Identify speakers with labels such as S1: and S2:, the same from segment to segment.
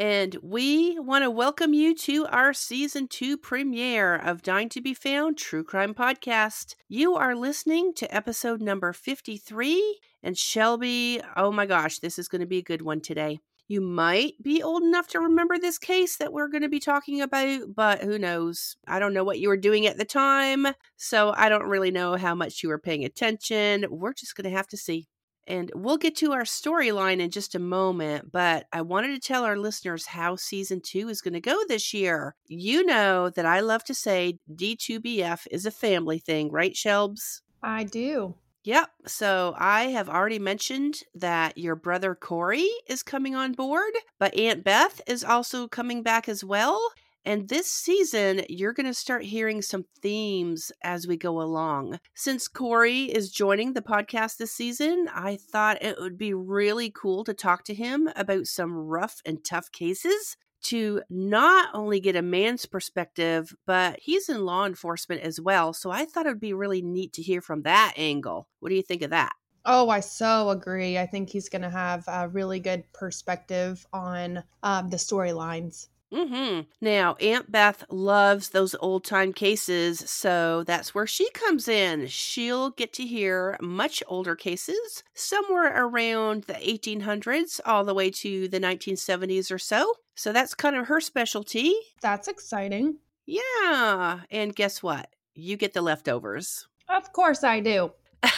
S1: And we want to welcome you to our season two premiere of Dying to Be Found True Crime Podcast. You are listening to episode number 53. And Shelby, oh my gosh, this is going to be a good one today. You might be old enough to remember this case that we're going to be talking about, but who knows? I don't know what you were doing at the time, so I don't really know how much you were paying attention. We're just going to have to see. And we'll get to our storyline in just a moment, but I wanted to tell our listeners how season two is going to go this year. You know that I love to say D2BF is a family thing, right, Shelbs?
S2: I do.
S1: Yep. So I have already mentioned that your brother Corey is coming on board, but Aunt Beth is also coming back as well. And this season, you're going to start hearing some themes as we go along. Since Corey is joining the podcast this season, I thought it would be really cool to talk to him about some rough and tough cases to not only get a man's perspective, but he's in law enforcement as well. So I thought it would be really neat to hear from that angle. What do you think of that?
S2: Oh, I so agree. I think he's going to have a really good perspective on um, the storylines.
S1: Mm-hmm. Now, Aunt Beth loves those old time cases, so that's where she comes in. She'll get to hear much older cases, somewhere around the 1800s, all the way to the 1970s or so. So that's kind of her specialty.
S2: That's exciting.
S1: Yeah. And guess what? You get the leftovers.
S2: Of course, I do.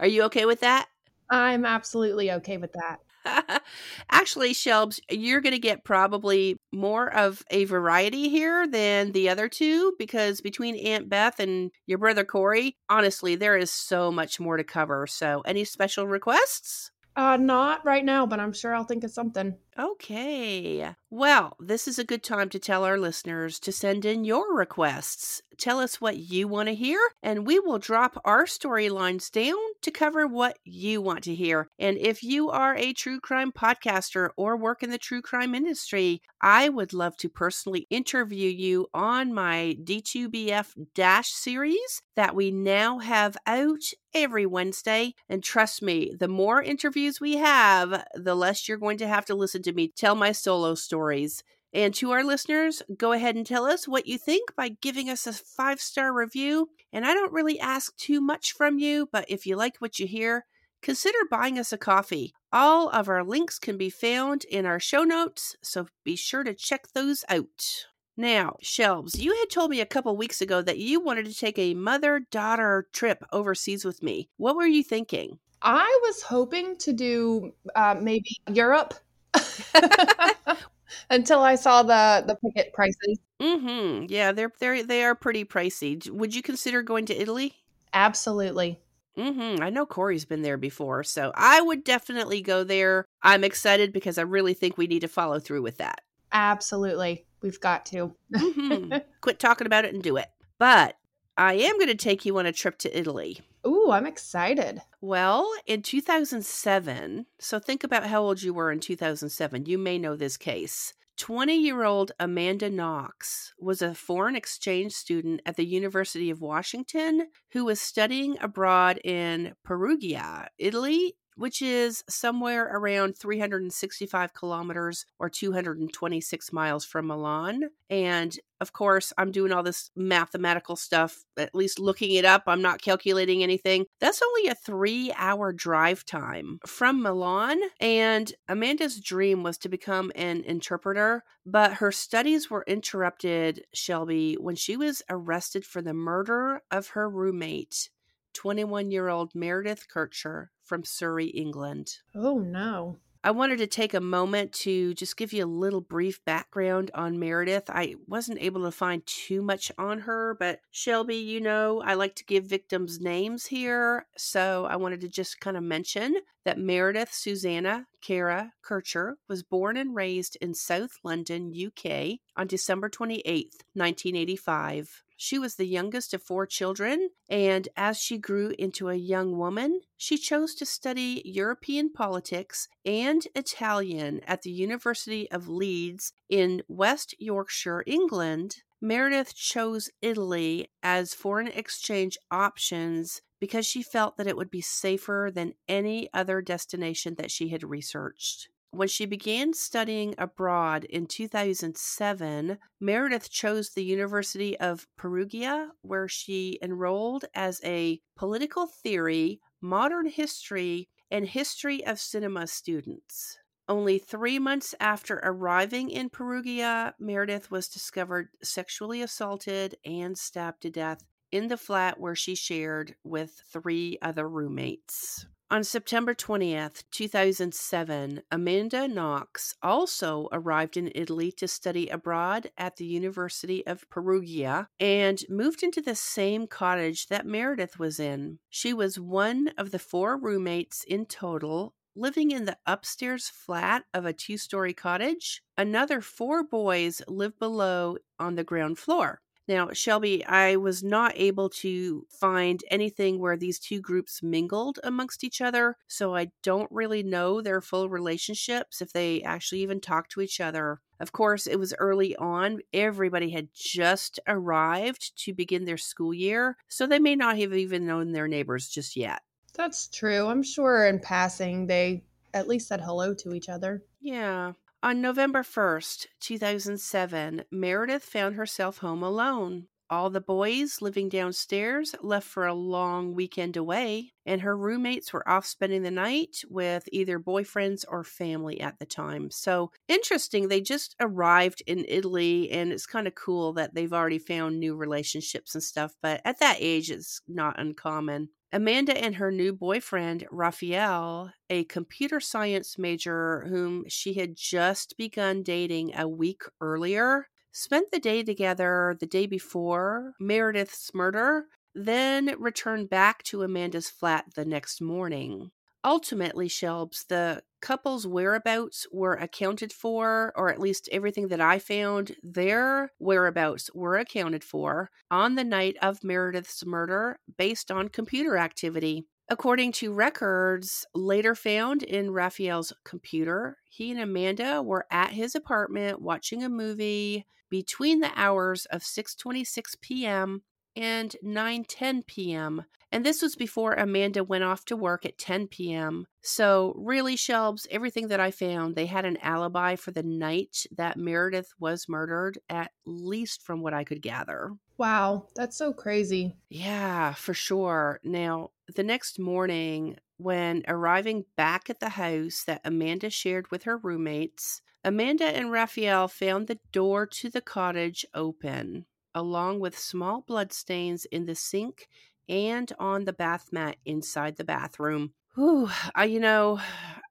S1: Are you okay with that?
S2: I'm absolutely okay with that.
S1: Actually, Shelbs, you're going to get probably more of a variety here than the other two because between Aunt Beth and your brother Corey, honestly, there is so much more to cover. So, any special requests?
S2: Uh, not right now, but I'm sure I'll think of something.
S1: Okay. Well, this is a good time to tell our listeners to send in your requests. Tell us what you want to hear, and we will drop our storylines down to cover what you want to hear. And if you are a true crime podcaster or work in the true crime industry, I would love to personally interview you on my D2BF Dash series that we now have out every Wednesday. And trust me, the more interviews we have, the less you're going to have to listen to me tell my solo stories. And to our listeners, go ahead and tell us what you think by giving us a five star review. And I don't really ask too much from you, but if you like what you hear, consider buying us a coffee. All of our links can be found in our show notes, so be sure to check those out. Now, Shelbs, you had told me a couple weeks ago that you wanted to take a mother daughter trip overseas with me. What were you thinking?
S2: I was hoping to do uh, maybe Europe until I saw the the ticket prices.
S1: Mm-hmm. Yeah, they're they they are pretty pricey. Would you consider going to Italy?
S2: Absolutely.
S1: Mm-hmm. I know Corey's been there before, so I would definitely go there. I'm excited because I really think we need to follow through with that.
S2: Absolutely. We've got to.
S1: mm-hmm. Quit talking about it and do it. But I am going to take you on a trip to Italy.
S2: Ooh, I'm excited.
S1: Well, in 2007, so think about how old you were in 2007. You may know this case. 20 year old Amanda Knox was a foreign exchange student at the University of Washington who was studying abroad in Perugia, Italy, which is somewhere around 365 kilometers or 226 miles from Milan. And of course, I'm doing all this mathematical stuff, at least looking it up. I'm not calculating anything. That's only a three hour drive time from Milan. And Amanda's dream was to become an interpreter, but her studies were interrupted, Shelby, when she was arrested for the murder of her roommate 21 year old Meredith Kercher from Surrey, England.
S2: Oh, no.
S1: I wanted to take a moment to just give you a little brief background on Meredith. I wasn't able to find too much on her, but Shelby, you know, I like to give victims names here. So I wanted to just kind of mention that Meredith Susanna Cara Kercher was born and raised in South London, UK on December 28, 1985. She was the youngest of four children, and as she grew into a young woman, she chose to study European politics and Italian at the University of Leeds in West Yorkshire, England. Meredith chose Italy as foreign exchange options because she felt that it would be safer than any other destination that she had researched. When she began studying abroad in 2007, Meredith chose the University of Perugia, where she enrolled as a political theory, modern history, and history of cinema students. Only three months after arriving in Perugia, Meredith was discovered sexually assaulted and stabbed to death in the flat where she shared with three other roommates. On September 20th, 2007, Amanda Knox also arrived in Italy to study abroad at the University of Perugia and moved into the same cottage that Meredith was in. She was one of the four roommates in total living in the upstairs flat of a two story cottage. Another four boys lived below on the ground floor. Now, Shelby, I was not able to find anything where these two groups mingled amongst each other, so I don't really know their full relationships, if they actually even talked to each other. Of course, it was early on. Everybody had just arrived to begin their school year, so they may not have even known their neighbors just yet.
S2: That's true. I'm sure in passing they at least said hello to each other.
S1: Yeah. On November 1st, 2007, Meredith found herself home alone. All the boys living downstairs left for a long weekend away, and her roommates were off spending the night with either boyfriends or family at the time. So interesting, they just arrived in Italy, and it's kind of cool that they've already found new relationships and stuff, but at that age, it's not uncommon. Amanda and her new boyfriend, Raffaele, a computer science major whom she had just begun dating a week earlier, spent the day together the day before Meredith's murder, then returned back to Amanda's flat the next morning. Ultimately, Shelbs, the couple's whereabouts were accounted for, or at least everything that I found, their whereabouts were accounted for on the night of Meredith's murder based on computer activity. According to records later found in Raffaele's computer, he and Amanda were at his apartment watching a movie between the hours of 6:26 p.m. and 9:10 p.m. And this was before Amanda went off to work at 10 p.m. So, really, Shelbs, everything that I found, they had an alibi for the night that Meredith was murdered, at least from what I could gather.
S2: Wow, that's so crazy.
S1: Yeah, for sure. Now, the next morning, when arriving back at the house that Amanda shared with her roommates, Amanda and Raffaele found the door to the cottage open, along with small bloodstains in the sink and on the bath mat inside the bathroom. Whew, I, you know,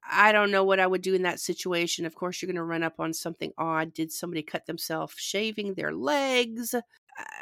S1: I don't know what I would do in that situation. Of course, you're going to run up on something odd. Did somebody cut themselves shaving their legs? Uh,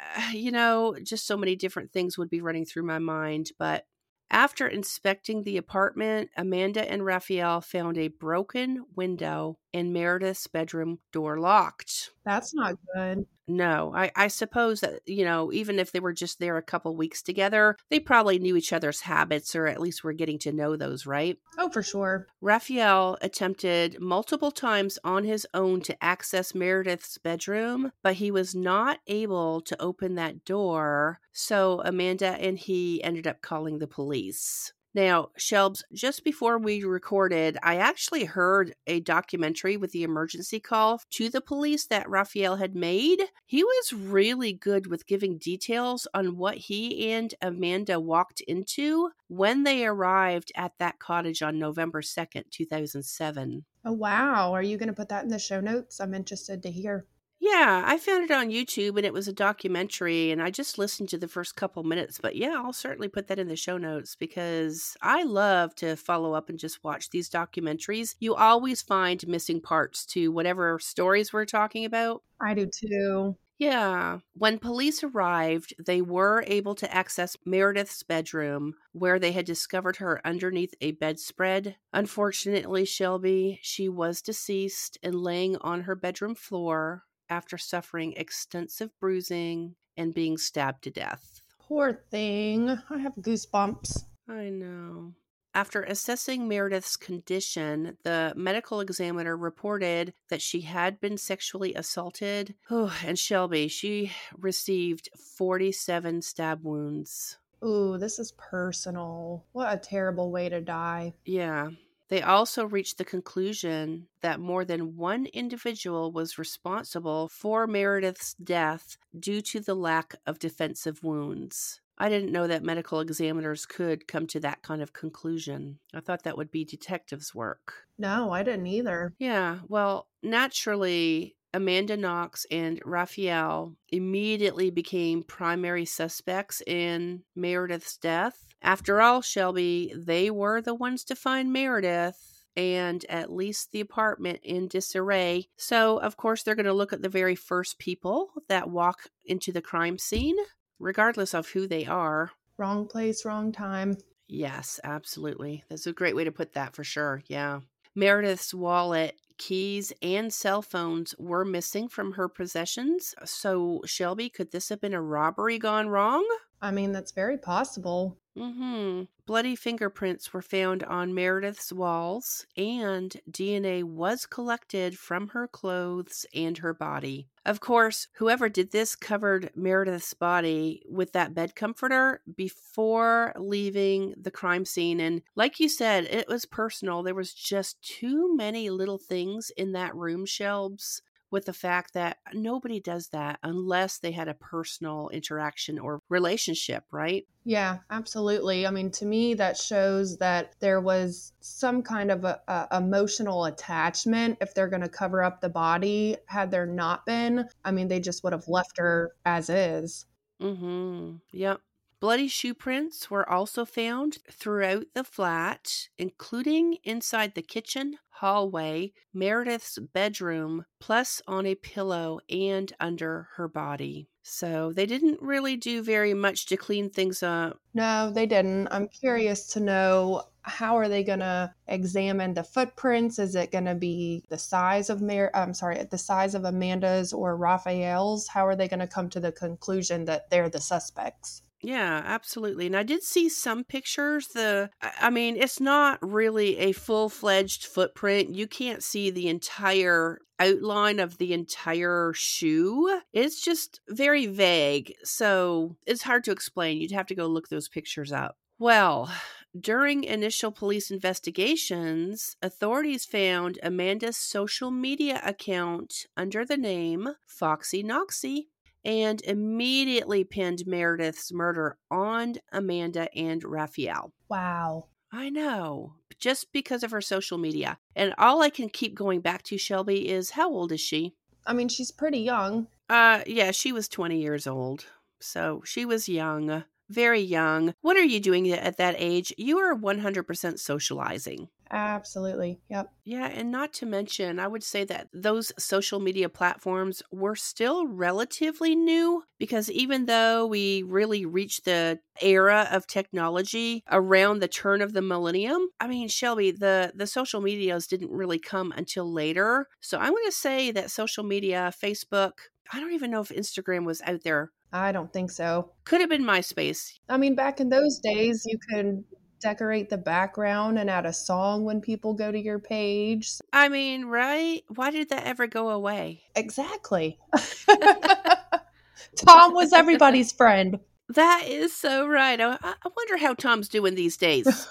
S1: you know, just so many different things would be running through my mind. But after inspecting the apartment, Amanda and Raffaele found a broken window and Meredith's bedroom door locked.
S2: That's not good.
S1: No, I, I suppose that, you know, even if they were just there a couple weeks together, they probably knew each other's habits or at least were getting to know those, right?
S2: Oh, for sure.
S1: Raffaele attempted multiple times on his own to access Meredith's bedroom, but he was not able to open that door. So Amanda and he ended up calling the police. Now, Shelbs, just before we recorded, I actually heard a documentary with the emergency call to the police that Raffaele had made. He was really good with giving details on what he and Amanda walked into when they arrived at that cottage on November 2nd, 2007.
S2: Oh, wow. Are you going to put that in the show notes? I'm interested to hear.
S1: Yeah, I found it on YouTube and it was a documentary and I just listened to the first couple minutes. But yeah, I'll certainly put that in the show notes because I love to follow up and just watch these documentaries. You always find missing parts to whatever stories we're talking about.
S2: I do too.
S1: Yeah. When police arrived, they were able to access Meredith's bedroom where they had discovered her underneath a bedspread. Unfortunately, Shelby, she was deceased and laying on her bedroom floor after suffering extensive bruising and being stabbed to death.
S2: Poor thing. I have goosebumps.
S1: I know. After assessing Meredith's condition, the medical examiner reported that she had been sexually assaulted. Oh, and Shelby, she received 47 stab wounds.
S2: Ooh, this is personal. What a terrible way to die.
S1: Yeah. They also reached the conclusion that more than one individual was responsible for Meredith's death due to the lack of defensive wounds. I didn't know that medical examiners could come to that kind of conclusion. I thought that would be detectives' work.
S2: No, I didn't either.
S1: Yeah, well, naturally, Amanda Knox and Raffaele immediately became primary suspects in Meredith's death. After all, Shelby, they were the ones to find Meredith and at least the apartment in disarray. So, of course, they're going to look at the very first people that walk into the crime scene regardless of who they are.
S2: Wrong place, wrong time.
S1: Yes, absolutely. That's a great way to put that for sure. Yeah. Meredith's wallet, keys, and cell phones were missing from her possessions. So, Shelby, could this have been a robbery gone wrong?
S2: I mean, that's very possible.
S1: Mm-hmm. Bloody fingerprints were found on Meredith's walls, and DNA was collected from her clothes and her body. Of course, whoever did this covered Meredith's body with that bed comforter before leaving the crime scene. And like you said, it was personal. There was just too many little things in that room, Shelbs with the fact that nobody does that unless they had a personal interaction or relationship, right?
S2: Yeah, absolutely. I mean, to me, that shows that there was some kind of a, a emotional attachment if they're going to cover up the body. Had there not been, I mean, they just would have left her as is.
S1: Mm-hmm. Yep. Bloody shoe prints were also found throughout the flat, including inside the kitchen, hallway, Meredith's bedroom, plus on a pillow and under her body. So they didn't really do very much to clean things up.
S2: No, they didn't. I'm curious to know how are they going to examine the footprints? Is it going to be the size of Mar- I'm sorry, the size of Amanda's or Raffaele's? How are they going to come to the conclusion that they're the suspects?
S1: Yeah, absolutely. And I did see some pictures. The I mean, it's not really a full-fledged footprint. You can't see the entire outline of the entire shoe. It's just very vague. So, it's hard to explain. You'd have to go look those pictures up. Well, during initial police investigations, authorities found Amanda's social media account under the name Foxy Knoxy and immediately pinned Meredith's murder on Amanda and Raffaele.
S2: Wow.
S1: I know, just because of her social media. And all I can keep going back to, Shelby, is how old is she?
S2: I mean, she's pretty young.
S1: Uh, yeah, she was 20 years old. So she was young, very young. What are you doing at that age? You are 100% socializing.
S2: Absolutely. Yep.
S1: Yeah. And not to mention, I would say that those social media platforms were still relatively new because even though we really reached the era of technology around the turn of the millennium, I mean, Shelby, the, the social medias didn't really come until later. So I'm going to say that social media, Facebook, I don't even know if Instagram was out there.
S2: I don't think so.
S1: Could have been MySpace.
S2: I mean, back in those days, you could decorate the background and add a song when people go to your page.
S1: I mean, right? Why did that ever go away?
S2: Exactly. Tom was everybody's friend.
S1: That is so right. I, I wonder how Tom's doing these days.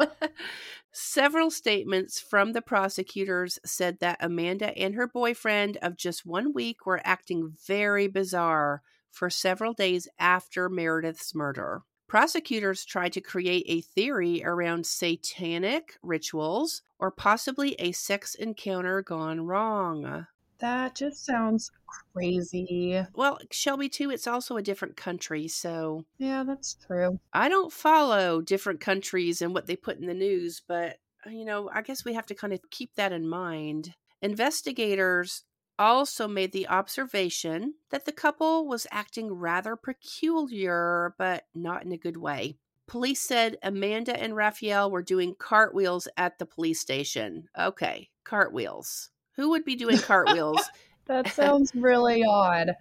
S1: Several statements from the prosecutors said that Amanda and her boyfriend of just one week were acting very bizarre for several days after Meredith's murder. Prosecutors tried to create a theory around satanic rituals or possibly a sex encounter gone wrong.
S2: That just sounds crazy.
S1: Well, Shelby, too, it's also a different country. So,
S2: Yeah, that's true.
S1: I don't follow different countries and what they put in the news, but, uh, you know, I guess we have to kind of keep that in mind. Investigators also made the observation that the couple was acting rather peculiar, but not in a good way. Police said Amanda and Raffaele were doing cartwheels at the police station. Okay, cartwheels. Who would be doing cartwheels?
S2: That sounds really odd.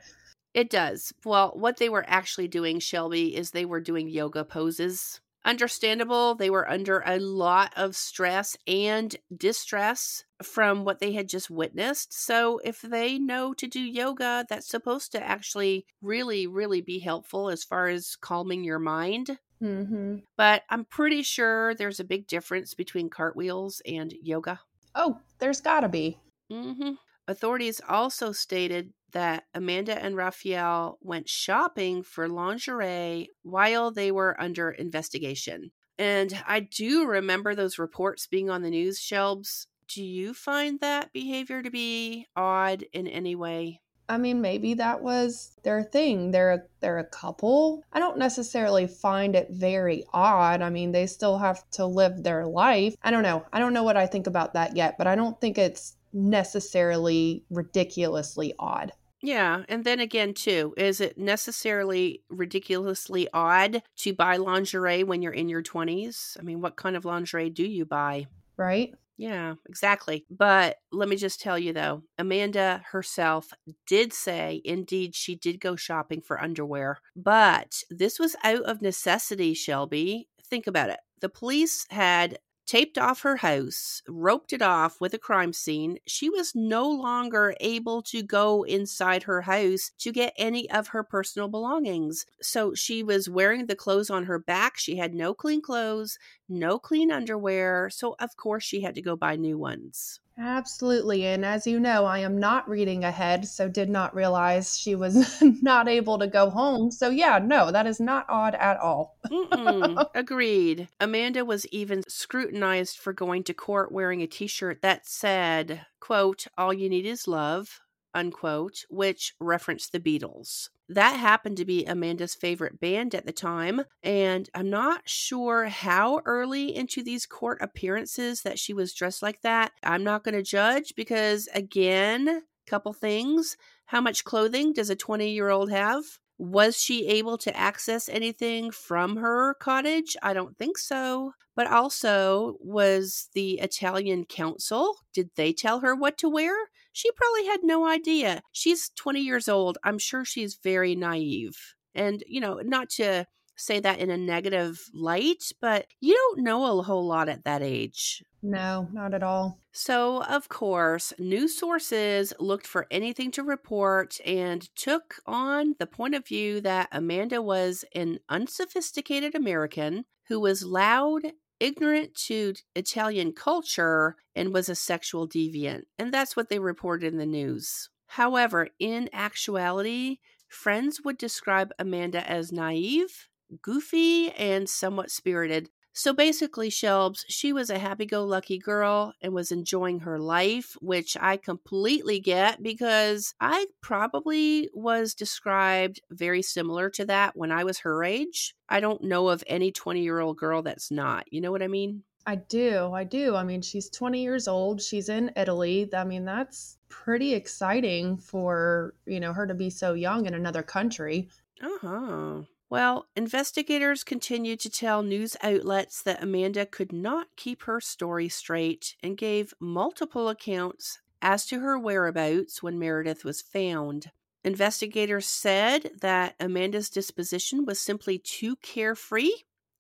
S1: It does. Well, what they were actually doing, Shelby, is they were doing yoga poses. Understandable, they were under a lot of stress and distress from what they had just witnessed. So, if they know to do yoga, that's supposed to actually really, really be helpful as far as calming your mind.
S2: Mm-hmm.
S1: But I'm pretty sure there's a big difference between cartwheels and yoga.
S2: Oh, there's gotta be.
S1: hmm Authorities also stated that Amanda and Raffaele went shopping for lingerie while they were under investigation. And I do remember those reports being on the news Shelbs. Do you find that behavior to be odd in any way?
S2: I mean, maybe that was their thing. They're they're a couple. I don't necessarily find it very odd. I mean, they still have to live their life. I don't know. I don't know what I think about that yet, but I don't think it's necessarily ridiculously odd.
S1: Yeah, and then again, too, is it necessarily ridiculously odd to buy lingerie when you're in your 20s? I mean, what kind of lingerie do you buy?
S2: Right?
S1: Yeah, exactly. But let me just tell you though, Amanda herself did say indeed she did go shopping for underwear, but this was out of necessity, Shelby. Think about it. The police had taped off her house, roped it off with a crime scene. She was no longer able to go inside her house to get any of her personal belongings. So she was wearing the clothes on her back. She had no clean clothes, no clean underwear. So, of course, she had to go buy new ones.
S2: Absolutely. And as you know, I am not reading ahead, so did not realize she was not able to go home. So, yeah, no, that is not odd at all.
S1: Agreed. Amanda was even scrutinized for going to court wearing a t shirt that said, quote, all you need is love, unquote, which referenced the Beatles. That happened to be Amanda's favorite band at the time, and I'm not sure how early into these court appearances that she was dressed like that. I'm not going to judge because, again, couple things. How much clothing does a 20 year old have? Was she able to access anything from her cottage? I don't think so. But also, was the Italian counsel, did they tell her what to wear? She probably had no idea. She's 20 years old. I'm sure she's very naive. And, you know, not to say that in a negative light, but you don't know a whole lot at that age.
S2: No, not at all.
S1: So, of course, news sources looked for anything to report and took on the point of view that Amanda was an unsophisticated American who was loud, ignorant to Italian culture, and was a sexual deviant. And that's what they reported in the news. However, in actuality, friends would describe Amanda as naive, goofy, and somewhat spirited. So basically, Shelbs, she was a happy go lucky girl and was enjoying her life, which I completely get because I probably was described very similar to that when I was her age. I don't know of any 20 year old girl that's not. You know what I mean?
S2: I do. I do. I mean, she's 20 years old. She's in Italy. I mean, that's pretty exciting for, you know, her to be so young in another country.
S1: Uh huh. Well, investigators continued to tell news outlets that Amanda could not keep her story straight and gave multiple accounts as to her whereabouts when Meredith was found. Investigators said that Amanda's disposition was simply too carefree,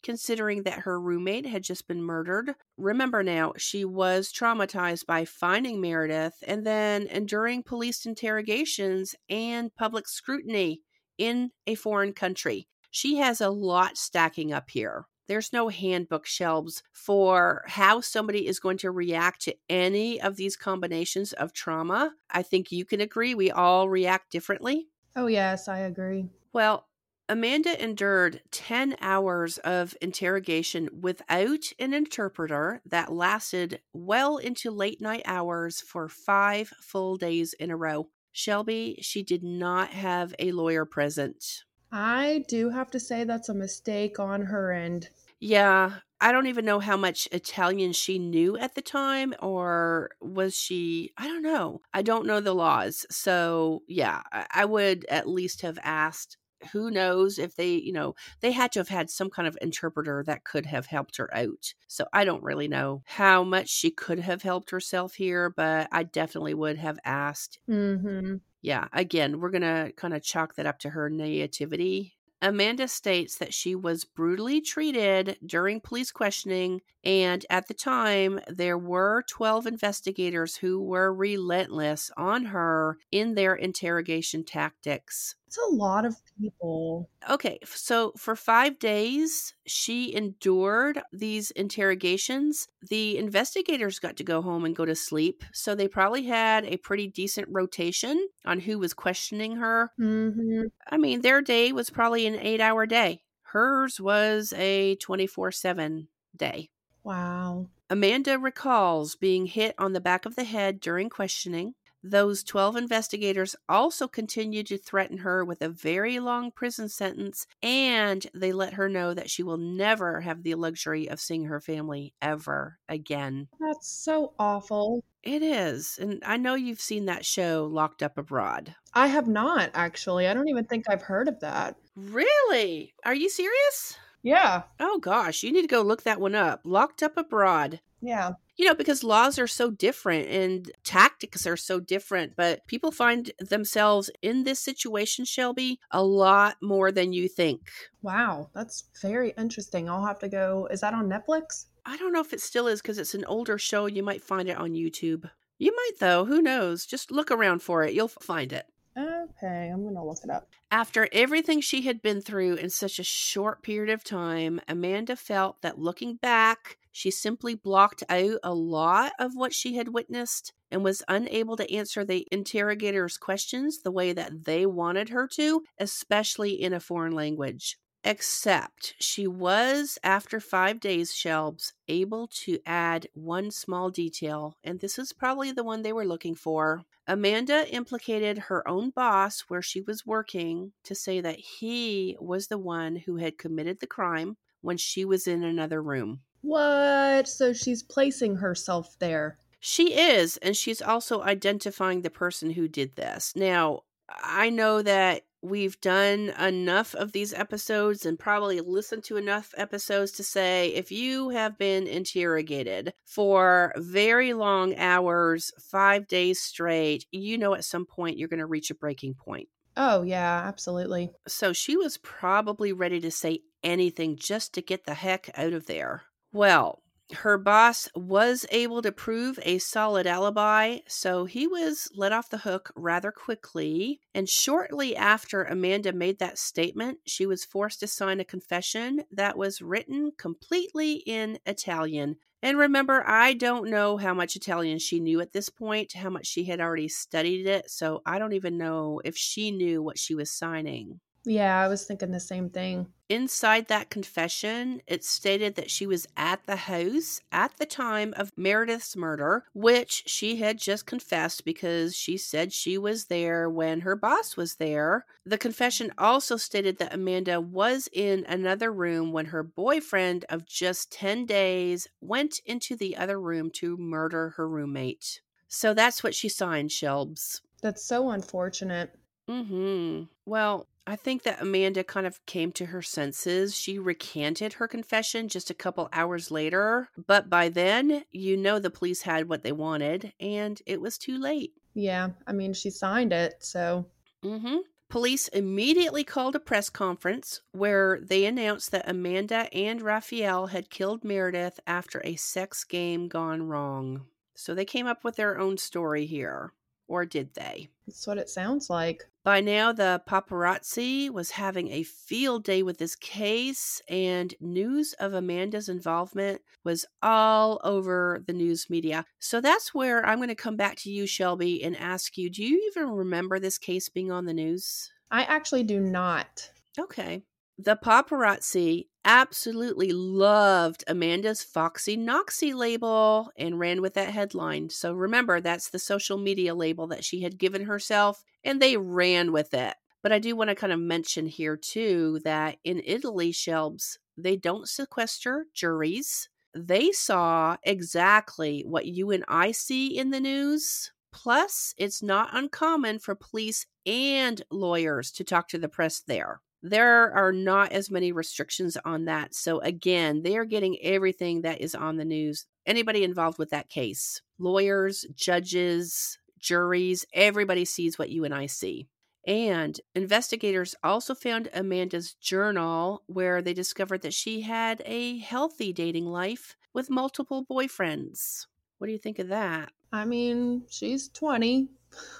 S1: considering that her roommate had just been murdered. Remember now, she was traumatized by finding Meredith and then enduring police interrogations and public scrutiny in a foreign country she has a lot stacking up here. There's no handbook Shelbs for how somebody is going to react to any of these combinations of trauma. I think you can agree we all react differently.
S2: Oh, yes, I agree.
S1: Well, Amanda endured 10 hours of interrogation without an interpreter that lasted well into late night hours for five full days in a row. Shelby, she did not have a lawyer present.
S2: I do have to say that's a mistake on her end.
S1: Yeah, I don't even know how much Italian she knew at the time, or was she, I don't know. I don't know the laws. So, yeah, I would at least have asked. Who knows if they, you know, they had to have had some kind of interpreter that could have helped her out. So I don't really know how much she could have helped herself here, but I definitely would have asked.
S2: Mm-hmm.
S1: Yeah, again, we're going to kind of chalk that up to her naivety Amanda states that she was brutally treated during police questioning, and at the time, there were 12 investigators who were relentless on her in their interrogation tactics.
S2: It's a lot of people.
S1: Okay, so for five days, she endured these interrogations. The investigators got to go home and go to sleep, so they probably had a pretty decent rotation on who was questioning her.
S2: Mm-hmm.
S1: I mean, their day was probably an eight hour day, hers was a 24 7 day.
S2: Wow.
S1: Amanda recalls being hit on the back of the head during questioning. Those 12 investigators also continued to threaten her with a very long prison sentence, and they let her know that she will never have the luxury of seeing her family ever again.
S2: That's so awful.
S1: It is. And I know you've seen that show, Locked Up Abroad.
S2: I have not, actually. I don't even think I've heard of that.
S1: Really? Are you serious?
S2: Yeah.
S1: Oh, gosh. You need to go look that one up. Locked Up Abroad.
S2: Yeah.
S1: You know, because laws are so different and tactics are so different, but people find themselves in this situation, Shelby, a lot more than you think.
S2: Wow. That's very interesting. I'll have to go. Is that on Netflix?
S1: I don't know if it still is because it's an older show. You might find it on YouTube. You might, though. Who knows? Just look around for it. You'll find it.
S2: Okay, I'm going to look it up.
S1: After everything she had been through in such a short period of time, Amanda felt that looking back, she simply blocked out a lot of what she had witnessed and was unable to answer the interrogators' questions the way that they wanted her to, especially in a foreign language. Except she was, after five days, Shelbs, able to add one small detail, and this is probably the one they were looking for. Amanda implicated her own boss where she was working to say that he was the one who had committed the crime when she was in another room.
S2: What? So she's placing herself there.
S1: She is, and she's also identifying the person who did this. Now, I know that we've done enough of these episodes and probably listened to enough episodes to say if you have been interrogated for very long hours, five days straight, you know at some point you're going to reach a breaking point.
S2: Oh, yeah, absolutely.
S1: So she was probably ready to say anything just to get the heck out of there. Well, her boss was able to prove a solid alibi, so he was let off the hook rather quickly. And shortly after Amanda made that statement, she was forced to sign a confession that was written completely in Italian. And remember, I don't know how much Italian she knew at this point, how much she had already studied it, so I don't even know if she knew what she was signing.
S2: Yeah, I was thinking the same thing.
S1: Inside that confession, it stated that she was at the house at the time of Meredith's murder, which she had just confessed because she said she was there when her boss was there. The confession also stated that Amanda was in another room when her boyfriend of just 10 days went into the other room to murder her roommate. So that's what she signed, Shelbs.
S2: That's so unfortunate.
S1: Mm-hmm. Well, I think that Amanda kind of came to her senses. She recanted her confession just a couple hours later, but by then, you know the police had what they wanted, and it was too late.
S2: Yeah, I mean, she signed it, so.
S1: Mm-hmm. Police immediately called a press conference where they announced that Amanda and Raffaele had killed Meredith after a sex game gone wrong. So they came up with their own story here. Or did they?
S2: That's what it sounds like.
S1: By now, the paparazzi was having a field day with this case, and news of Amanda's involvement was all over the news media. So that's where I'm going to come back to you, Shelby, and ask you do you even remember this case being on the news?
S2: I actually do not.
S1: Okay. The paparazzi absolutely loved Amanda's Foxy Knoxy label and ran with that headline. So remember, that's the social media label that she had given herself, and they ran with it. But I do want to kind of mention here, too, that in Italy, Shelbs, they don't sequester juries. They saw exactly what you and I see in the news. Plus, it's not uncommon for police and lawyers to talk to the press there there are not as many restrictions on that. So again, they are getting everything that is on the news. Anybody involved with that case, lawyers, judges, juries, everybody sees what you and I see. And investigators also found Amanda's journal where they discovered that she had a healthy dating life with multiple boyfriends. What do you think of that?
S2: I mean, she's 20.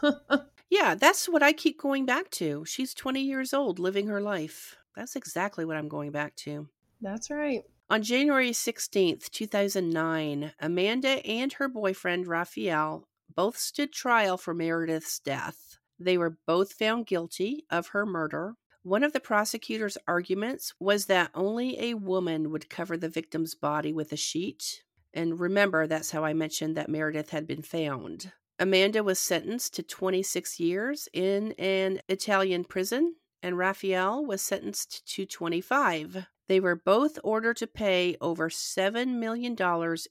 S1: Yeah, that's what I keep going back to. She's 20 years old, living her life. That's exactly what I'm going back to.
S2: That's right.
S1: On January 16th, 2009, Amanda and her boyfriend, Raffaele, both stood trial for Meredith's death. They were both found guilty of her murder. One of the prosecutor's arguments was that only a woman would cover the victim's body with a sheet. And remember, that's how I mentioned that Meredith had been found. Amanda was sentenced to 26 years in an Italian prison, and Raffaele was sentenced to 25. They were both ordered to pay over $7 million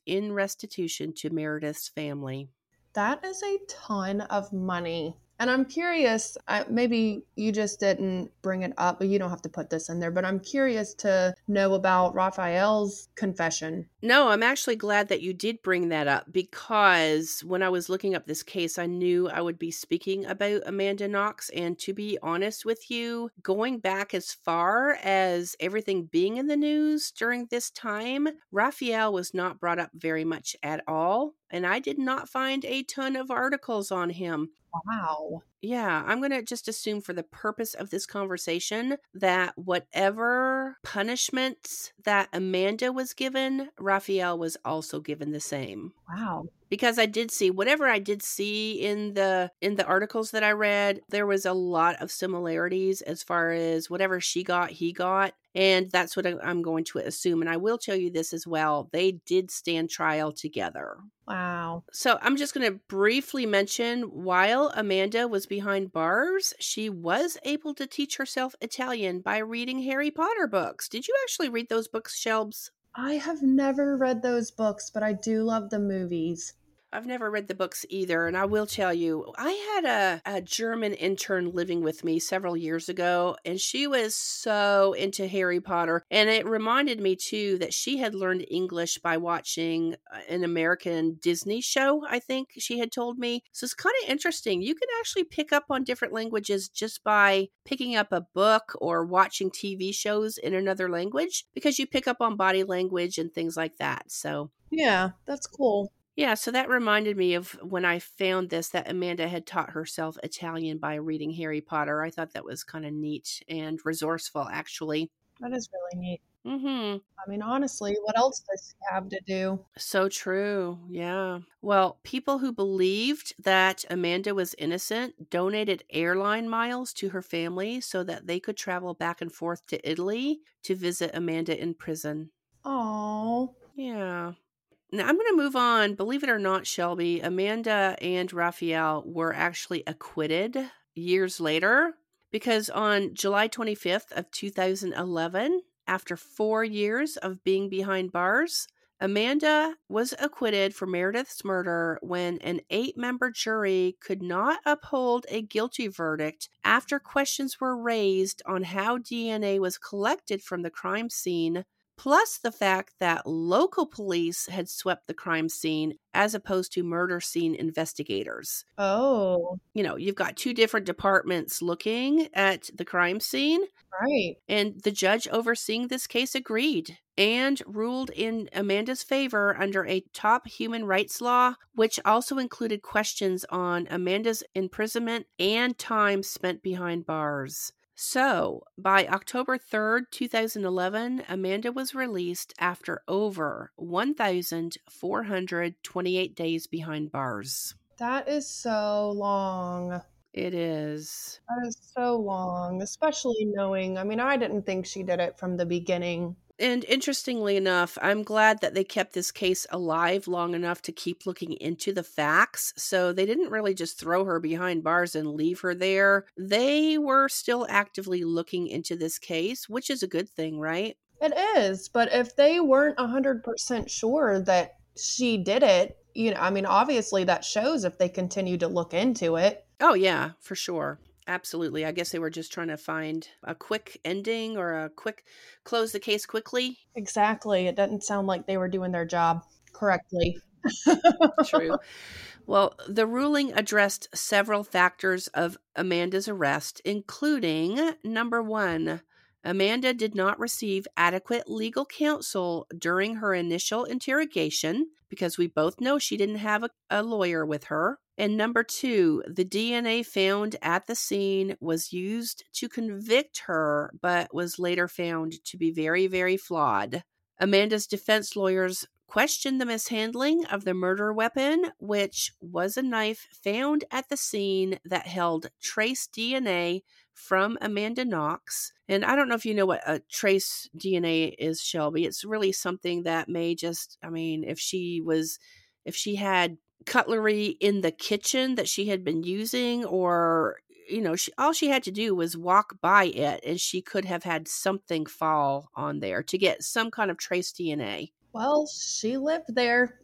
S1: in restitution to Meredith's family.
S2: That is a ton of money. And I'm curious, I, maybe you just didn't bring it up, but you don't have to put this in there. But I'm curious to know about Raffaele's confession.
S1: No, I'm actually glad that you did bring that up because when I was looking up this case, I knew I would be speaking about Amanda Knox. And to be honest with you, going back as far as everything being in the news during this time, Raffaele was not brought up very much at all and I did not find a ton of articles on him.
S2: Wow.
S1: Yeah, I'm going to just assume for the purpose of this conversation that whatever punishments that Amanda was given, Raffaele was also given the same.
S2: Wow
S1: because I did see whatever I did see in the in the articles that I read, there was a lot of similarities as far as whatever she got, he got. And that's what I'm going to assume. And I will tell you this as well. They did stand trial together.
S2: Wow.
S1: So I'm just going to briefly mention while Amanda was behind bars, she was able to teach herself Italian by reading Harry Potter books. Did you actually read those books, Shelbs?
S2: I have never read those books, but I do love the movies.
S1: I've never read the books either, and I will tell you, I had a, a German intern living with me several years ago, and she was so into Harry Potter. And it reminded me, too, that she had learned English by watching uh, an American Disney show, I think she had told me. So it's kind of interesting. You can actually pick up on different languages just by picking up a book or watching TV shows in another language because you pick up on body language and things like that. So,
S2: yeah, that's cool.
S1: Yeah, so that reminded me of when I found this that Amanda had taught herself Italian by reading Harry Potter. I thought that was kind of neat and resourceful, actually.
S2: That is really neat.
S1: Mm-hmm.
S2: I mean, honestly, what else does he have to do?
S1: So true. Yeah. Well, people who believed that Amanda was innocent donated airline miles to her family so that they could travel back and forth to Italy to visit Amanda in prison.
S2: Oh.
S1: Yeah. Now I'm going to move on. Believe it or not, Shelby, Amanda and Raffaele were actually acquitted years later because on July 25th of 2011, after 4 years of being behind bars, Amanda was acquitted for Meredith's murder when an eight member jury could not uphold a guilty verdict after questions were raised on how DNA was collected from the crime scene plus the fact that local police had swept the crime scene as opposed to murder scene investigators.
S2: Oh.
S1: You know, you've got two different departments looking at the crime scene.
S2: Right.
S1: And the judge overseeing this case agreed and ruled in Amanda's favor under a top human rights law, which also included questions on Amanda's imprisonment and time spent behind bars. So, by October 3rd, 2011, Amanda was released after over 1,428 days behind bars.
S2: That is so long.
S1: It is.
S2: That is so long, especially knowing. I mean, I didn't think she did it from the beginning.
S1: And interestingly enough, I'm glad that they kept this case alive long enough to keep looking into the facts. So they didn't really just throw her behind bars and leave her there. They were still actively looking into this case, which is a good thing, right?
S2: It is. But if they weren't 100% sure that she did it, you know, I mean, obviously that shows if they continue to look into it.
S1: Oh, yeah, for sure. Absolutely. I guess they were just trying to find a quick ending or a quick close the case quickly.
S2: Exactly. It doesn't sound like they were doing their job correctly.
S1: True. Well, the ruling addressed several factors of Amanda's arrest, including number one, Amanda did not receive adequate legal counsel during her initial interrogation because we both know she didn't have a, a lawyer with her. And number two, the DNA found at the scene was used to convict her, but was later found to be very, very flawed. Amanda's defense lawyers questioned the mishandling of the murder weapon, which was a knife found at the scene that held trace DNA from Amanda Knox. And I don't know if you know what a trace DNA is, Shelby. It's really something that may just, I mean, if she was, if she had cutlery in the kitchen that she had been using or you know she, all she had to do was walk by it and she could have had something fall on there to get some kind of trace dna
S2: well she lived there.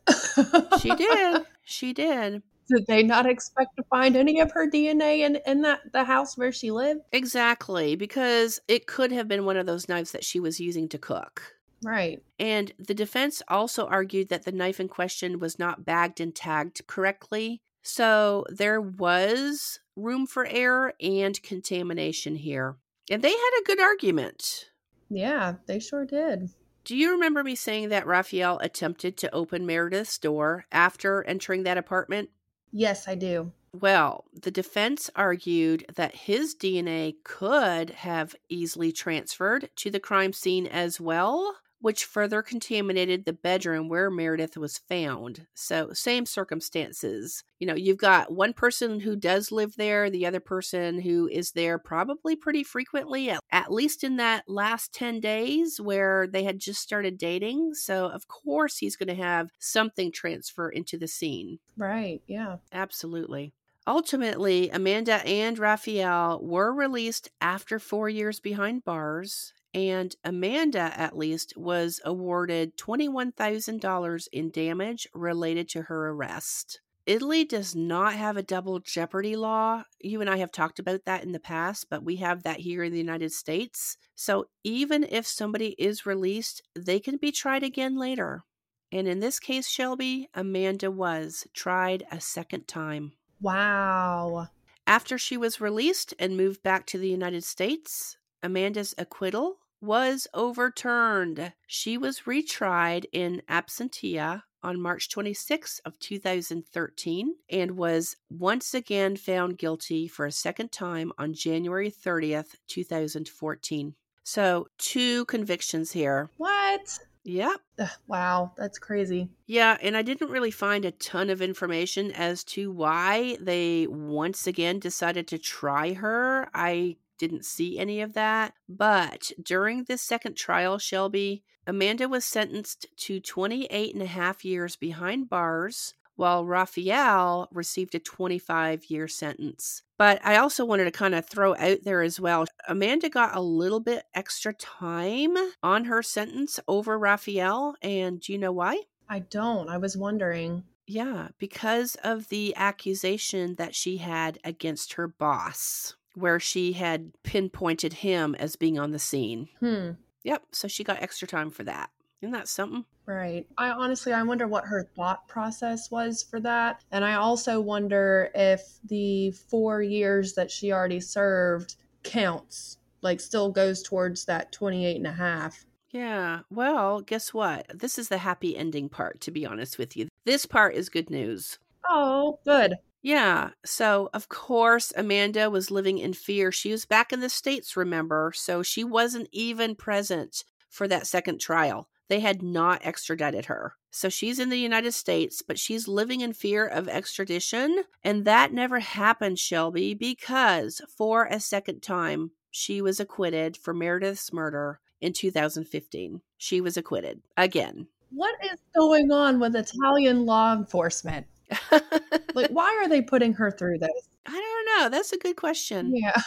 S1: She did. She did.
S2: Did they not expect to find any of her dna in, in that the house where she lived?
S1: Exactly because it could have been one of those knives that she was using to cook
S2: Right.
S1: And the defense also argued that the knife in question was not bagged and tagged correctly. So there was room for error and contamination here. And they had a good argument.
S2: Yeah, they sure did.
S1: Do you remember me saying that Raffaele attempted to open Meredith's door after entering that apartment?
S2: Yes, I do.
S1: Well, the defense argued that his DNA could have easily transferred to the crime scene as well, which further contaminated the bedroom where Meredith was found. So, same circumstances. You know, you've got one person who does live there, the other person who is there probably pretty frequently, at, at least in that last 10 days where they had just started dating. So, of course, he's going to have something transfer into the scene.
S2: Right. Yeah.
S1: Absolutely. Ultimately, Amanda and Raffaele were released after four years behind bars, and Amanda, at least, was awarded $21,000 in damage related to her arrest. Italy does not have a double jeopardy law. You and I have talked about that in the past, but we have that here in the United States. So even if somebody is released, they can be tried again later. And in this case, Shelby, Amanda was tried a second time.
S2: Wow.
S1: After she was released and moved back to the United States, Amanda's acquittal was overturned. She was retried in absentia on March 26 of 2013 and was once again found guilty for a second time on January 30th, 2014. So, two convictions here.
S2: What?
S1: Yep.
S2: Ugh, wow, that's crazy.
S1: Yeah, and I didn't really find a ton of information as to why they once again decided to try her. I didn't see any of that. But during this second trial, Shelby, Amanda was sentenced to 28 and a half years behind bars, while Raffaele received a 25 year sentence. But I also wanted to kind of throw out there as well Amanda got a little bit extra time on her sentence over Raffaele. And do you know why?
S2: I don't. I was wondering.
S1: Yeah, because of the accusation that she had against her boss where she had pinpointed him as being on the scene.
S2: Hmm.
S1: Yep. So she got extra time for that. Isn't that something?
S2: Right. I honestly, I wonder what her thought process was for that. And I also wonder if the four years that she already served counts, like still goes towards that 28 and a half.
S1: Yeah. Well, guess what? This is the happy ending part, to be honest with you. This part is good news.
S2: Oh, good.
S1: Yeah. So, of course, Amanda was living in fear. She was back in the States, remember? So she wasn't even present for that second trial. They had not extradited her. So she's in the United States, but she's living in fear of extradition. And that never happened, Shelby, because for a second time, she was acquitted for Meredith's murder in 2015. She was acquitted again.
S2: What is going on with Italian law enforcement? like, why are they putting her through this?
S1: I don't know. That's a good question.
S2: Yeah.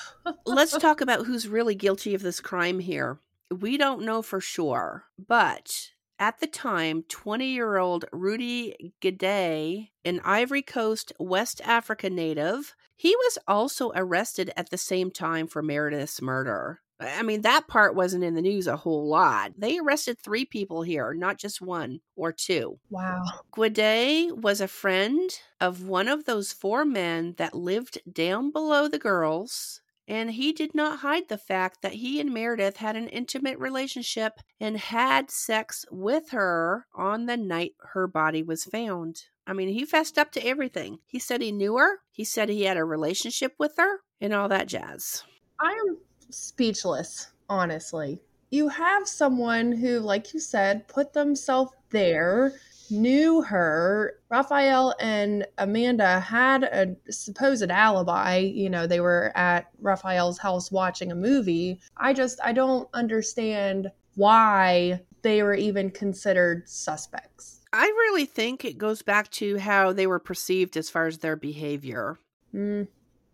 S1: Let's talk about who's really guilty of this crime here. We don't know for sure, but at the time, 20 year old Rudy Guede, an Ivory Coast, West Africa native, he was also arrested at the same time for Meredith's murder. I mean, that part wasn't in the news a whole lot. They arrested three people here, not just one or two.
S2: Wow.
S1: Guede was a friend of one of those four men that lived down below the girls, and he did not hide the fact that he and Meredith had an intimate relationship and had sex with her on the night her body was found. I mean, he fessed up to everything. He said he knew her, he said he had a relationship with her, and all that jazz.
S2: I am speechless, honestly. You have someone who, like you said, put themselves there, knew her. Raffaele and Amanda had a supposed alibi. You know, they were at Raffaele's house watching a movie. I just, I don't understand why they were even considered suspects.
S1: I really think it goes back to how they were perceived as far as their behavior.
S2: Mm,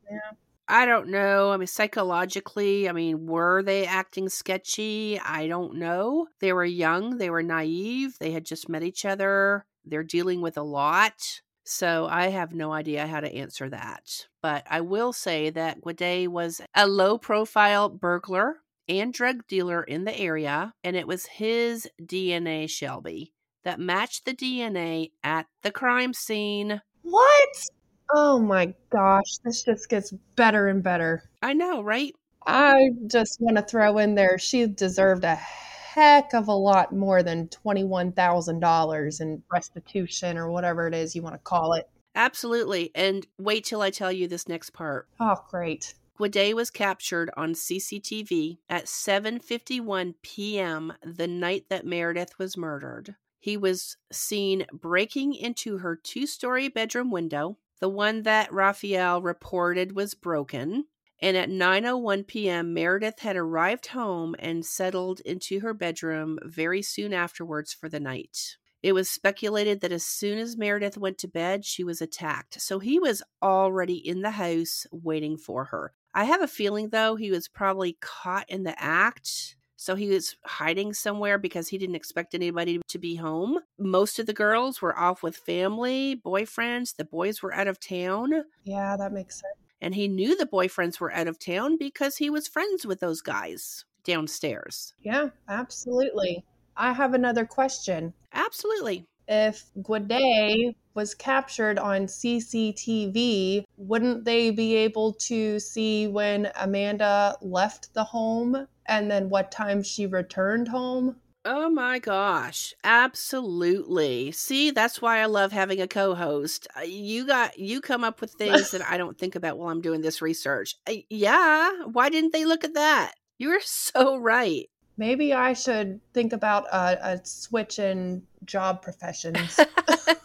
S2: yeah.
S1: I don't know. I mean, psychologically, I mean, were they acting sketchy? I don't know. They were young, they were naive, they had just met each other, they're dealing with a lot. So I have no idea how to answer that. But I will say that Guede was a low profile burglar and drug dealer in the area, and it was his DNA, Shelby, that matched the DNA at the crime scene.
S2: What? Oh my gosh, this just gets better and better.
S1: I know, right?
S2: I just want to throw in there she deserved a heck of a lot more than $21,000 in restitution or whatever it is you want to call it.
S1: Absolutely. And wait till I tell you this next part.
S2: Oh, great.
S1: Guede was captured on CCTV at 7:51 p.m. the night that Meredith was murdered. He was seen breaking into her two-story bedroom window the one that Raffaele reported was broken. And at 9:01 p.m., Meredith had arrived home and settled into her bedroom very soon afterwards for the night. It was speculated that as soon as Meredith went to bed, she was attacked. So he was already in the house waiting for her. I have a feeling, though, he was probably caught in the act so he was hiding somewhere because he didn't expect anybody to be home. Most of the girls were off with family, boyfriends. The boys were out of town.
S2: Yeah, that makes sense.
S1: And he knew the boyfriends were out of town because he was friends with those guys downstairs.
S2: Yeah, absolutely. I have another question.
S1: Absolutely.
S2: If Guede was captured on CCTV, wouldn't they be able to see when Amanda left the home and then what time she returned home?
S1: Oh my gosh, absolutely. See, that's why I love having a co-host. Uh, you got you come up with things that I don't think about while I'm doing this research. Uh, yeah, why didn't they look at that? You're so right.
S2: Maybe I should think about a, a switch in job professions.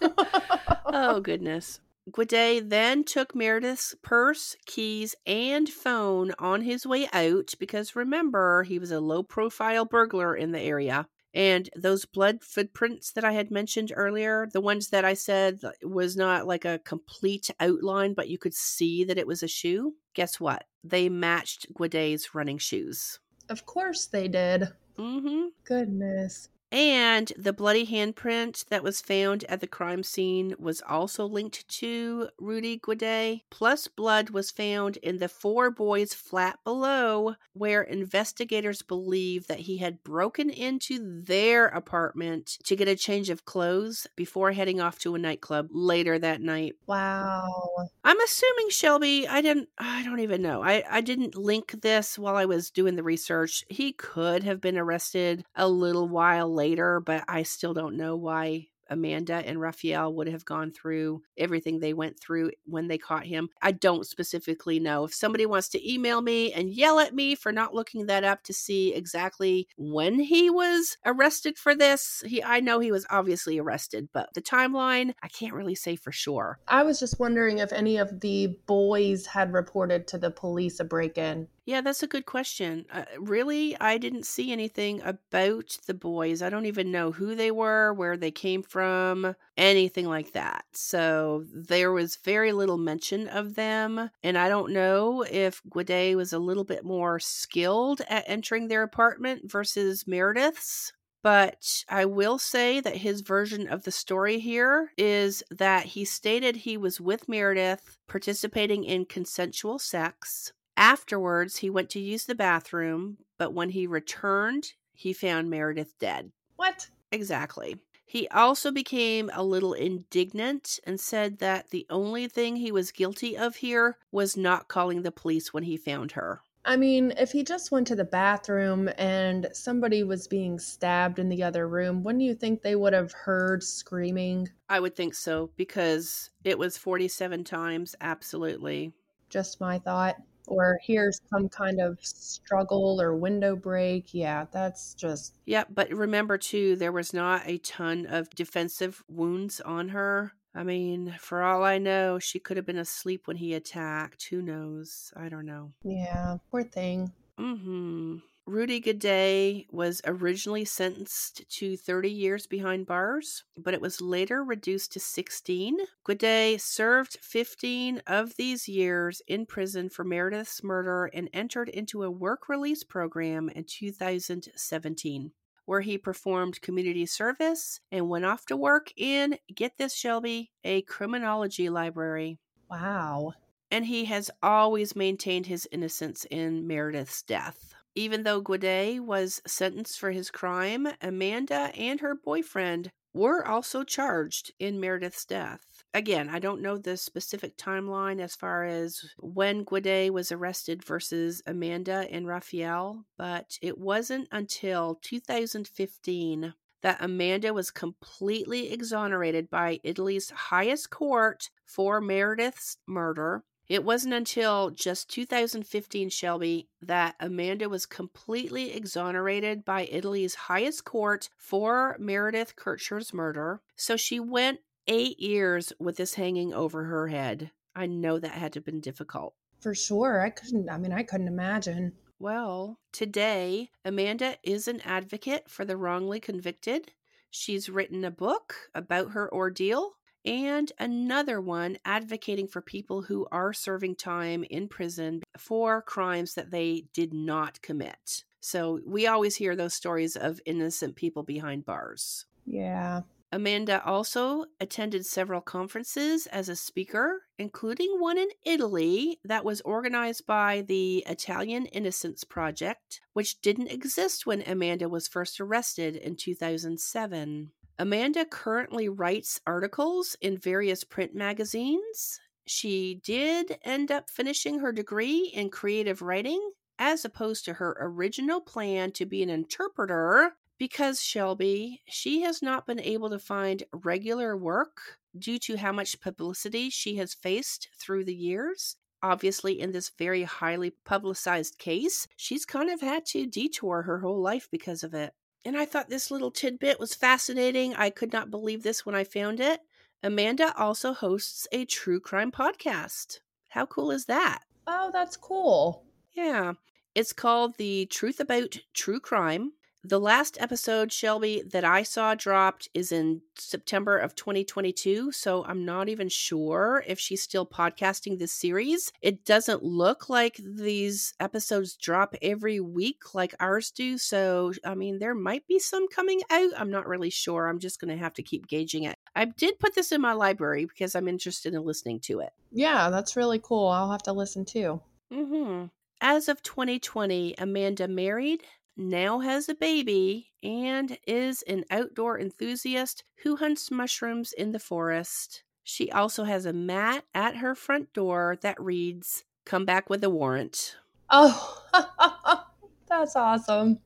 S1: oh goodness. Guede then took Meredith's purse, keys, and phone on his way out because remember, he was a low profile burglar in the area. And those blood footprints that I had mentioned earlier, the ones that I said was not like a complete outline, but you could see that it was a shoe, guess what? They matched Guede's running shoes.
S2: Of course they did.
S1: Mm-hmm.
S2: Goodness.
S1: And the bloody handprint that was found at the crime scene was also linked to Rudy Guede. Plus, blood was found in the four boys' flat below, where investigators believe that he had broken into their apartment to get a change of clothes before heading off to a nightclub later that night.
S2: Wow.
S1: I'm assuming Shelby, I didn't I don't even know. I, I didn't link this while I was doing the research. He could have been arrested a little while later later, but I still don't know why Amanda and Raffaele would have gone through everything they went through when they caught him. I don't specifically know. If somebody wants to email me and yell at me for not looking that up to see exactly when he was arrested for this, he I know he was obviously arrested, but the timeline, I can't really say for sure.
S2: I was just wondering if any of the boys had reported to the police a break in.
S1: Yeah, that's a good question. Uh, really, I didn't see anything about the boys. I don't even know who they were, where they came from, anything like that. So there was very little mention of them. And I don't know if Guede was a little bit more skilled at entering their apartment versus Meredith's. But I will say that his version of the story here is that he stated he was with Meredith participating in consensual sex Afterwards, he went to use the bathroom, but when he returned, he found Meredith dead.
S2: What?
S1: Exactly. He also became a little indignant and said that the only thing he was guilty of here was not calling the police when he found her.
S2: I mean, if he just went to the bathroom and somebody was being stabbed in the other room, wouldn't you think they would have heard screaming?
S1: I would think so because it was 47 times. Absolutely.
S2: Just my thought or here's some kind of struggle or window break. Yeah, that's just.
S1: Yeah, but remember too, there was not a ton of defensive wounds on her. I mean, for all I know, she could have been asleep when he attacked. Who knows? I don't know.
S2: Yeah, poor thing.
S1: Mm hmm. Rudy Guede was originally sentenced to 30 years behind bars, but it was later reduced to 16. Guede served 15 of these years in prison for Meredith's murder and entered into a work release program in 2017 where he performed community service and went off to work in, get this, Shelby, a criminology library.
S2: Wow.
S1: And he has always maintained his innocence in Meredith's death. Even though Guede was sentenced for his crime, Amanda and her boyfriend were also charged in Meredith's death. Again, I don't know the specific timeline as far as when Guede was arrested versus Amanda and Raffaele, but it wasn't until 2015 that Amanda was completely exonerated by Italy's highest court for Meredith's murder it wasn't until just 2015, Shelby, that Amanda was completely exonerated by Italy's highest court for Meredith Kercher's murder. So she went eight years with this hanging over her head. I know that had to have been difficult.
S2: For sure. I couldn't, I mean, I couldn't imagine.
S1: Well, today, Amanda is an advocate for the wrongly convicted. She's written a book about her ordeal and another one advocating for people who are serving time in prison for crimes that they did not commit. So we always hear those stories of innocent people behind bars.
S2: Yeah.
S1: Amanda also attended several conferences as a speaker, including one in Italy that was organized by the Italian Innocence Project, which didn't exist when Amanda was first arrested in 2007. Amanda currently writes articles in various print magazines. She did end up finishing her degree in creative writing as opposed to her original plan to be an interpreter because Shelby, she has not been able to find regular work due to how much publicity she has faced through the years. Obviously, in this very highly publicized case, she's kind of had to detour her whole life because of it. And I thought this little tidbit was fascinating. I could not believe this when I found it. Amanda also hosts a true crime podcast. How cool is that?
S2: Oh, that's cool.
S1: Yeah. It's called The Truth About True Crime. The last episode, Shelby, that I saw dropped is in September of 2022. So I'm not even sure if she's still podcasting this series. It doesn't look like these episodes drop every week like ours do. So, I mean, there might be some coming out. I'm not really sure. I'm just going to have to keep gauging it. I did put this in my library because I'm interested in listening to it.
S2: Yeah, that's really cool. I'll have to listen too.
S1: Mm-hmm. As of 2020, Amanda married, now has a baby and is an outdoor enthusiast who hunts mushrooms in the forest. She also has a mat at her front door that reads, Come back with a warrant.
S2: Oh, that's awesome.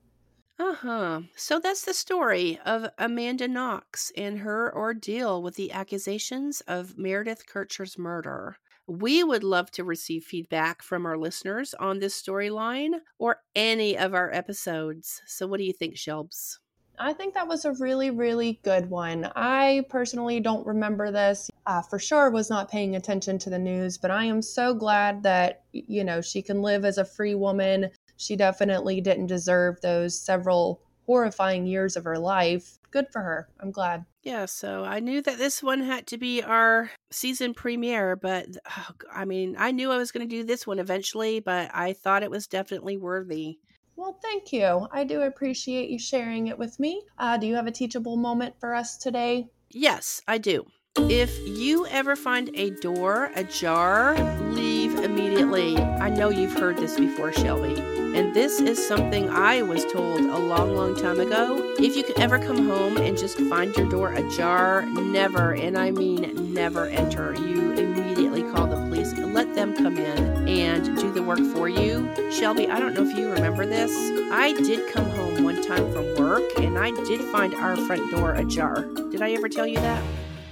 S1: Uh huh. So that's the story of Amanda Knox and her ordeal with the accusations of Meredith Kercher's murder. We would love to receive feedback from our listeners on this storyline or any of our episodes. So, what do you think, Shelbs?
S2: I think that was a really, really good one. I personally don't remember this. For sure, was not paying attention to the news, but I am so glad that, you know, she can live as a free woman. She definitely didn't deserve those several horrifying years of her life. Good for her. I'm glad.
S1: Yeah, so I knew that this one had to be our season premiere, but oh, I mean, I knew I was going to do this one eventually, but I thought it was definitely worthy.
S2: Well, thank you. I do appreciate you sharing it with me. Uh, do you have a teachable moment for us today?
S1: Yes, I do. If you ever find a door ajar, leave immediately. I know you've heard this before, Shelby. And this is something I was told a long, long time ago. If you could ever come home and just find your door ajar, never, and I mean never enter. You immediately call the police and let them come in and do the work for you. Shelby, I don't know if you remember this. I did come home one time from work and I did find our front door ajar. Did I ever tell you that?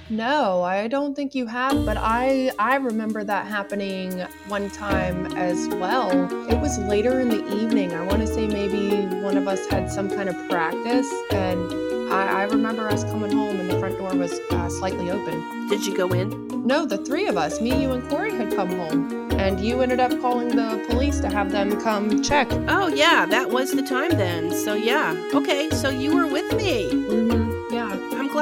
S2: No, I don't think you have, but I I remember that happening one time as well. It was later in the evening. I want to say maybe one of us had some kind of practice, and I, I remember us coming home and the front door was uh, slightly open.
S1: Did you go in?
S2: No, the three of us, me, you, and Corey, had come home, and you ended up calling the police to have them come check.
S1: Oh yeah, that was the time then. So yeah, okay, so you were with me.
S2: Mm-hmm.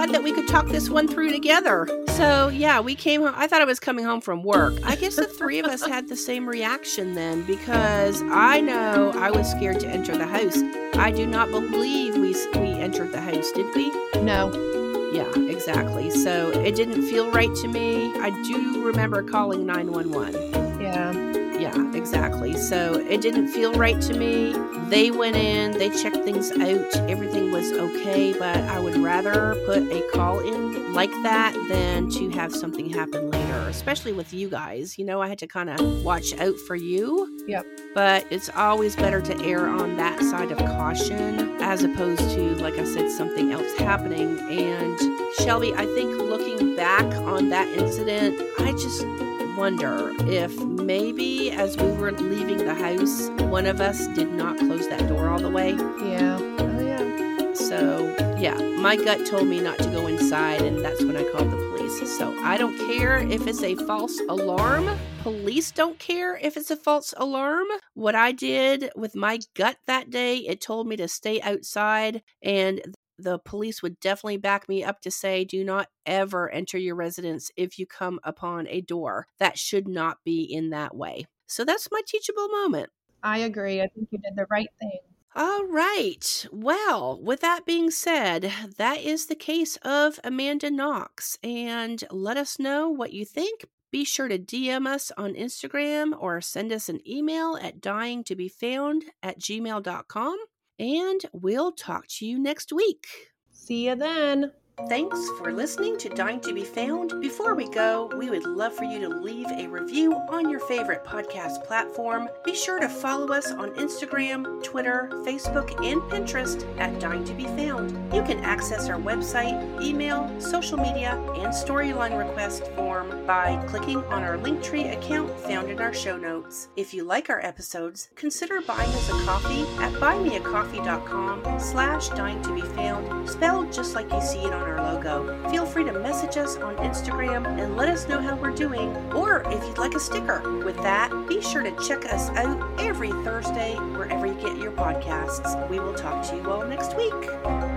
S1: Glad that we could talk this one through together. So, yeah, we came home. I thought I was coming home from work. I guess the three of us had the same reaction then because I know I was scared to enter the house. I do not believe we we entered the house, did we?
S2: No.
S1: Yeah, exactly. So, it didn't feel right to me. I do remember calling 911. Yeah. Exactly. So it didn't feel right to me. They went in, they checked things out, everything was okay, but I would rather put a call in like that than to have something happen later, especially with you guys. You know, I had to kind of watch out for you.
S2: Yep.
S1: But it's always better to err on that side of caution as opposed to, like I said, something else happening. And Shelby, I think looking back on that incident, I just wonder if maybe as we were leaving the house, one of us did not close that door all the way.
S2: Yeah. Oh, yeah.
S1: So, yeah, my gut told me not to go inside, and that's when I called the police. So, I don't care if it's a false alarm. Police don't care if it's a false alarm. What I did with my gut that day, it told me to stay outside, and the police would definitely back me up to say do not ever enter your residence if you come upon a door. That should not be in that way. So that's my teachable moment.
S2: I agree. I think you did the right thing.
S1: All right. Well, with that being said, that is the case of Amanda Knox. And let us know what you think. Be sure to DM us on Instagram or send us an email at dyingtobefound at gmail.com and we'll talk to you next week.
S2: See you then.
S1: Thanks for listening to Dying to Be Found. Before we go, we would love for you to leave a review on your favorite podcast platform. Be sure to follow us on Instagram, Twitter, Facebook, and Pinterest at Dying to Be Found. You can access our website, email, social media, and storyline request form by clicking on our Linktree account found in our show notes. If you like our episodes, consider buying us a coffee at buymeacoffee.com slash dying to be found, spelled just like you see it on our logo. Feel free to message us on Instagram and let us know how we're doing, or if you'd like a sticker. With that, be sure to check us out every Thursday wherever you get your podcasts. We will talk to you all next week.